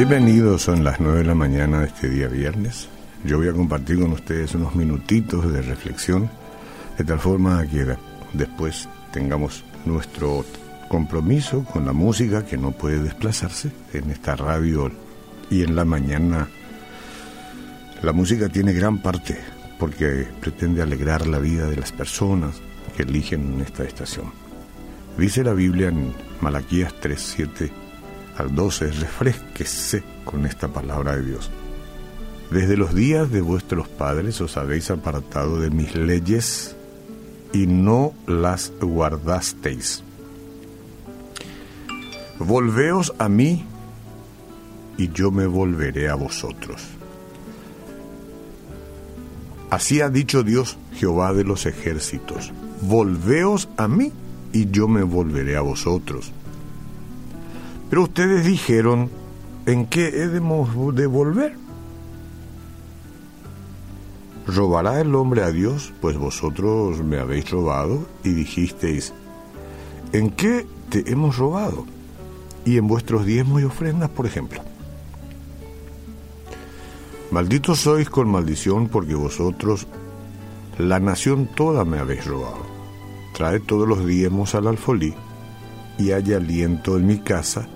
Bienvenidos, son las 9 de la mañana de este día viernes. Yo voy a compartir con ustedes unos minutitos de reflexión, de tal forma que después tengamos nuestro compromiso con la música que no puede desplazarse en esta radio y en la mañana. La música tiene gran parte porque pretende alegrar la vida de las personas que eligen esta estación. Dice la Biblia en Malaquías 3:7 al 12, refresquese con esta palabra de Dios. Desde los días de vuestros padres os habéis apartado de mis leyes y no las guardasteis. Volveos a mí y yo me volveré a vosotros. Así ha dicho Dios, Jehová de los ejércitos. Volveos a mí y yo me volveré a vosotros. Pero ustedes dijeron, ¿en qué hemos de volver? ¿Robará el hombre a Dios? Pues vosotros me habéis robado y dijisteis, ¿en qué te hemos robado? Y en vuestros diezmos y ofrendas, por ejemplo. Malditos sois con maldición porque vosotros, la nación toda me habéis robado. Trae todos los diezmos al alfolí y haya aliento en mi casa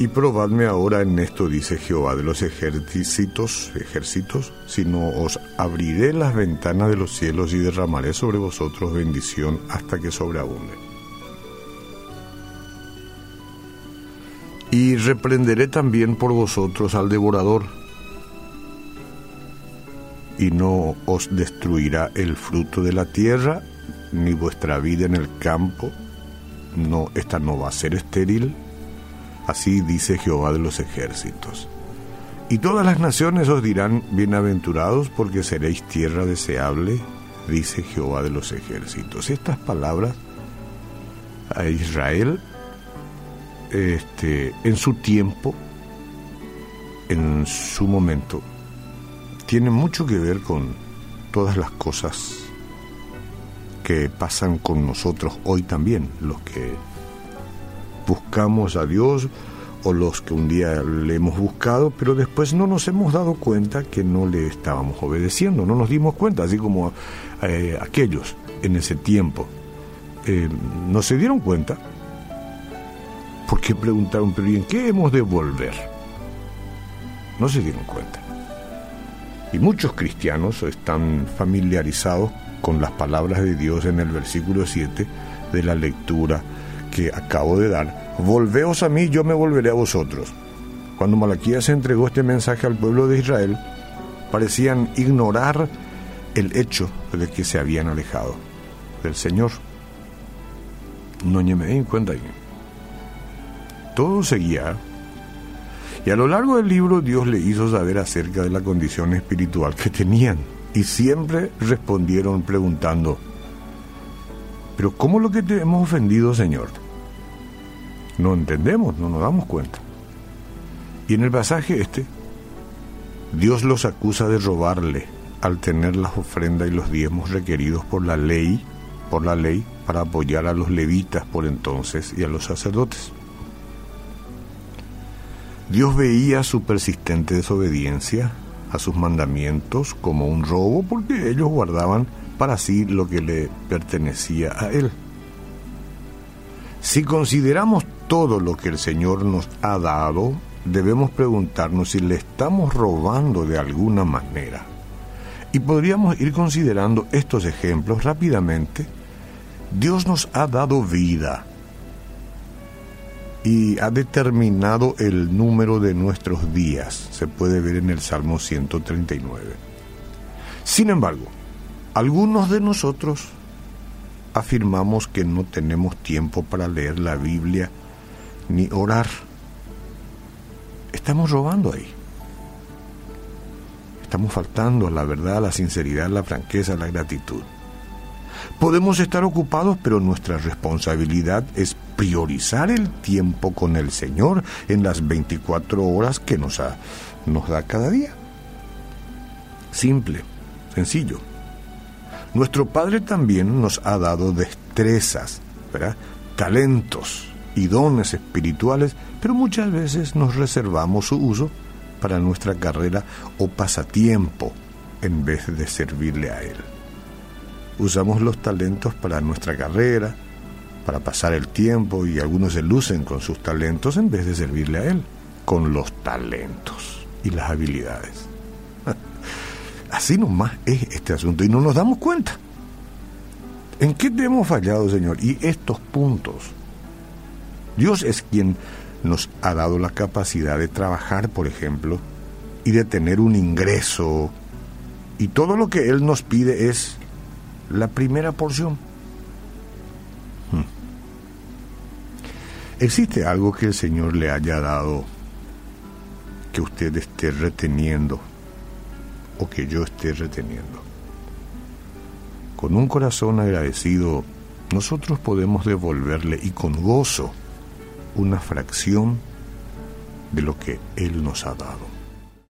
y probadme ahora en esto, dice Jehová de los ejércitos, ejércitos, sino os abriré las ventanas de los cielos y derramaré sobre vosotros bendición hasta que sobreabunde. Y reprenderé también por vosotros al devorador, y no os destruirá el fruto de la tierra, ni vuestra vida en el campo, no, esta no va a ser estéril, Así dice Jehová de los ejércitos. Y todas las naciones os dirán, bienaventurados porque seréis tierra deseable, dice Jehová de los ejércitos. Estas palabras a Israel, este, en su tiempo, en su momento, tienen mucho que ver con todas las cosas que pasan con nosotros hoy también, los que buscamos a Dios o los que un día le hemos buscado, pero después no nos hemos dado cuenta que no le estábamos obedeciendo, no nos dimos cuenta, así como eh, aquellos en ese tiempo eh, no se dieron cuenta, porque preguntaron, pero ¿y qué hemos de volver? No se dieron cuenta. Y muchos cristianos están familiarizados con las palabras de Dios en el versículo 7 de la lectura que acabo de dar, volveos a mí, yo me volveré a vosotros. Cuando Malaquías entregó este mensaje al pueblo de Israel, parecían ignorar el hecho de que se habían alejado del Señor. No me en cuenta. Todo seguía. Y a lo largo del libro Dios le hizo saber acerca de la condición espiritual que tenían. Y siempre respondieron preguntando, pero ¿cómo lo que te hemos ofendido, Señor? No entendemos, no nos damos cuenta. Y en el pasaje este, Dios los acusa de robarle al tener las ofrendas y los diezmos requeridos por la ley, por la ley, para apoyar a los levitas por entonces y a los sacerdotes. Dios veía su persistente desobediencia a sus mandamientos como un robo porque ellos guardaban para sí lo que le pertenecía a Él. Si consideramos todo lo que el Señor nos ha dado, debemos preguntarnos si le estamos robando de alguna manera. Y podríamos ir considerando estos ejemplos rápidamente. Dios nos ha dado vida y ha determinado el número de nuestros días. Se puede ver en el Salmo 139. Sin embargo, algunos de nosotros afirmamos que no tenemos tiempo para leer la Biblia ni orar. Estamos robando ahí. Estamos faltando a la verdad, la sinceridad, la franqueza, la gratitud. Podemos estar ocupados, pero nuestra responsabilidad es priorizar el tiempo con el Señor en las 24 horas que nos, nos da cada día. Simple, sencillo. Nuestro Padre también nos ha dado destrezas, ¿verdad? talentos y dones espirituales, pero muchas veces nos reservamos su uso para nuestra carrera o pasatiempo en vez de servirle a Él. Usamos los talentos para nuestra carrera, para pasar el tiempo y algunos se lucen con sus talentos en vez de servirle a Él, con los talentos y las habilidades. Así nomás es este asunto y no nos damos cuenta. ¿En qué te hemos fallado, Señor? Y estos puntos. Dios es quien nos ha dado la capacidad de trabajar, por ejemplo, y de tener un ingreso. Y todo lo que Él nos pide es la primera porción. Hmm. ¿Existe algo que el Señor le haya dado que usted esté reteniendo o que yo esté reteniendo? Con un corazón agradecido, nosotros podemos devolverle y con gozo una fracción de lo que Él nos ha dado.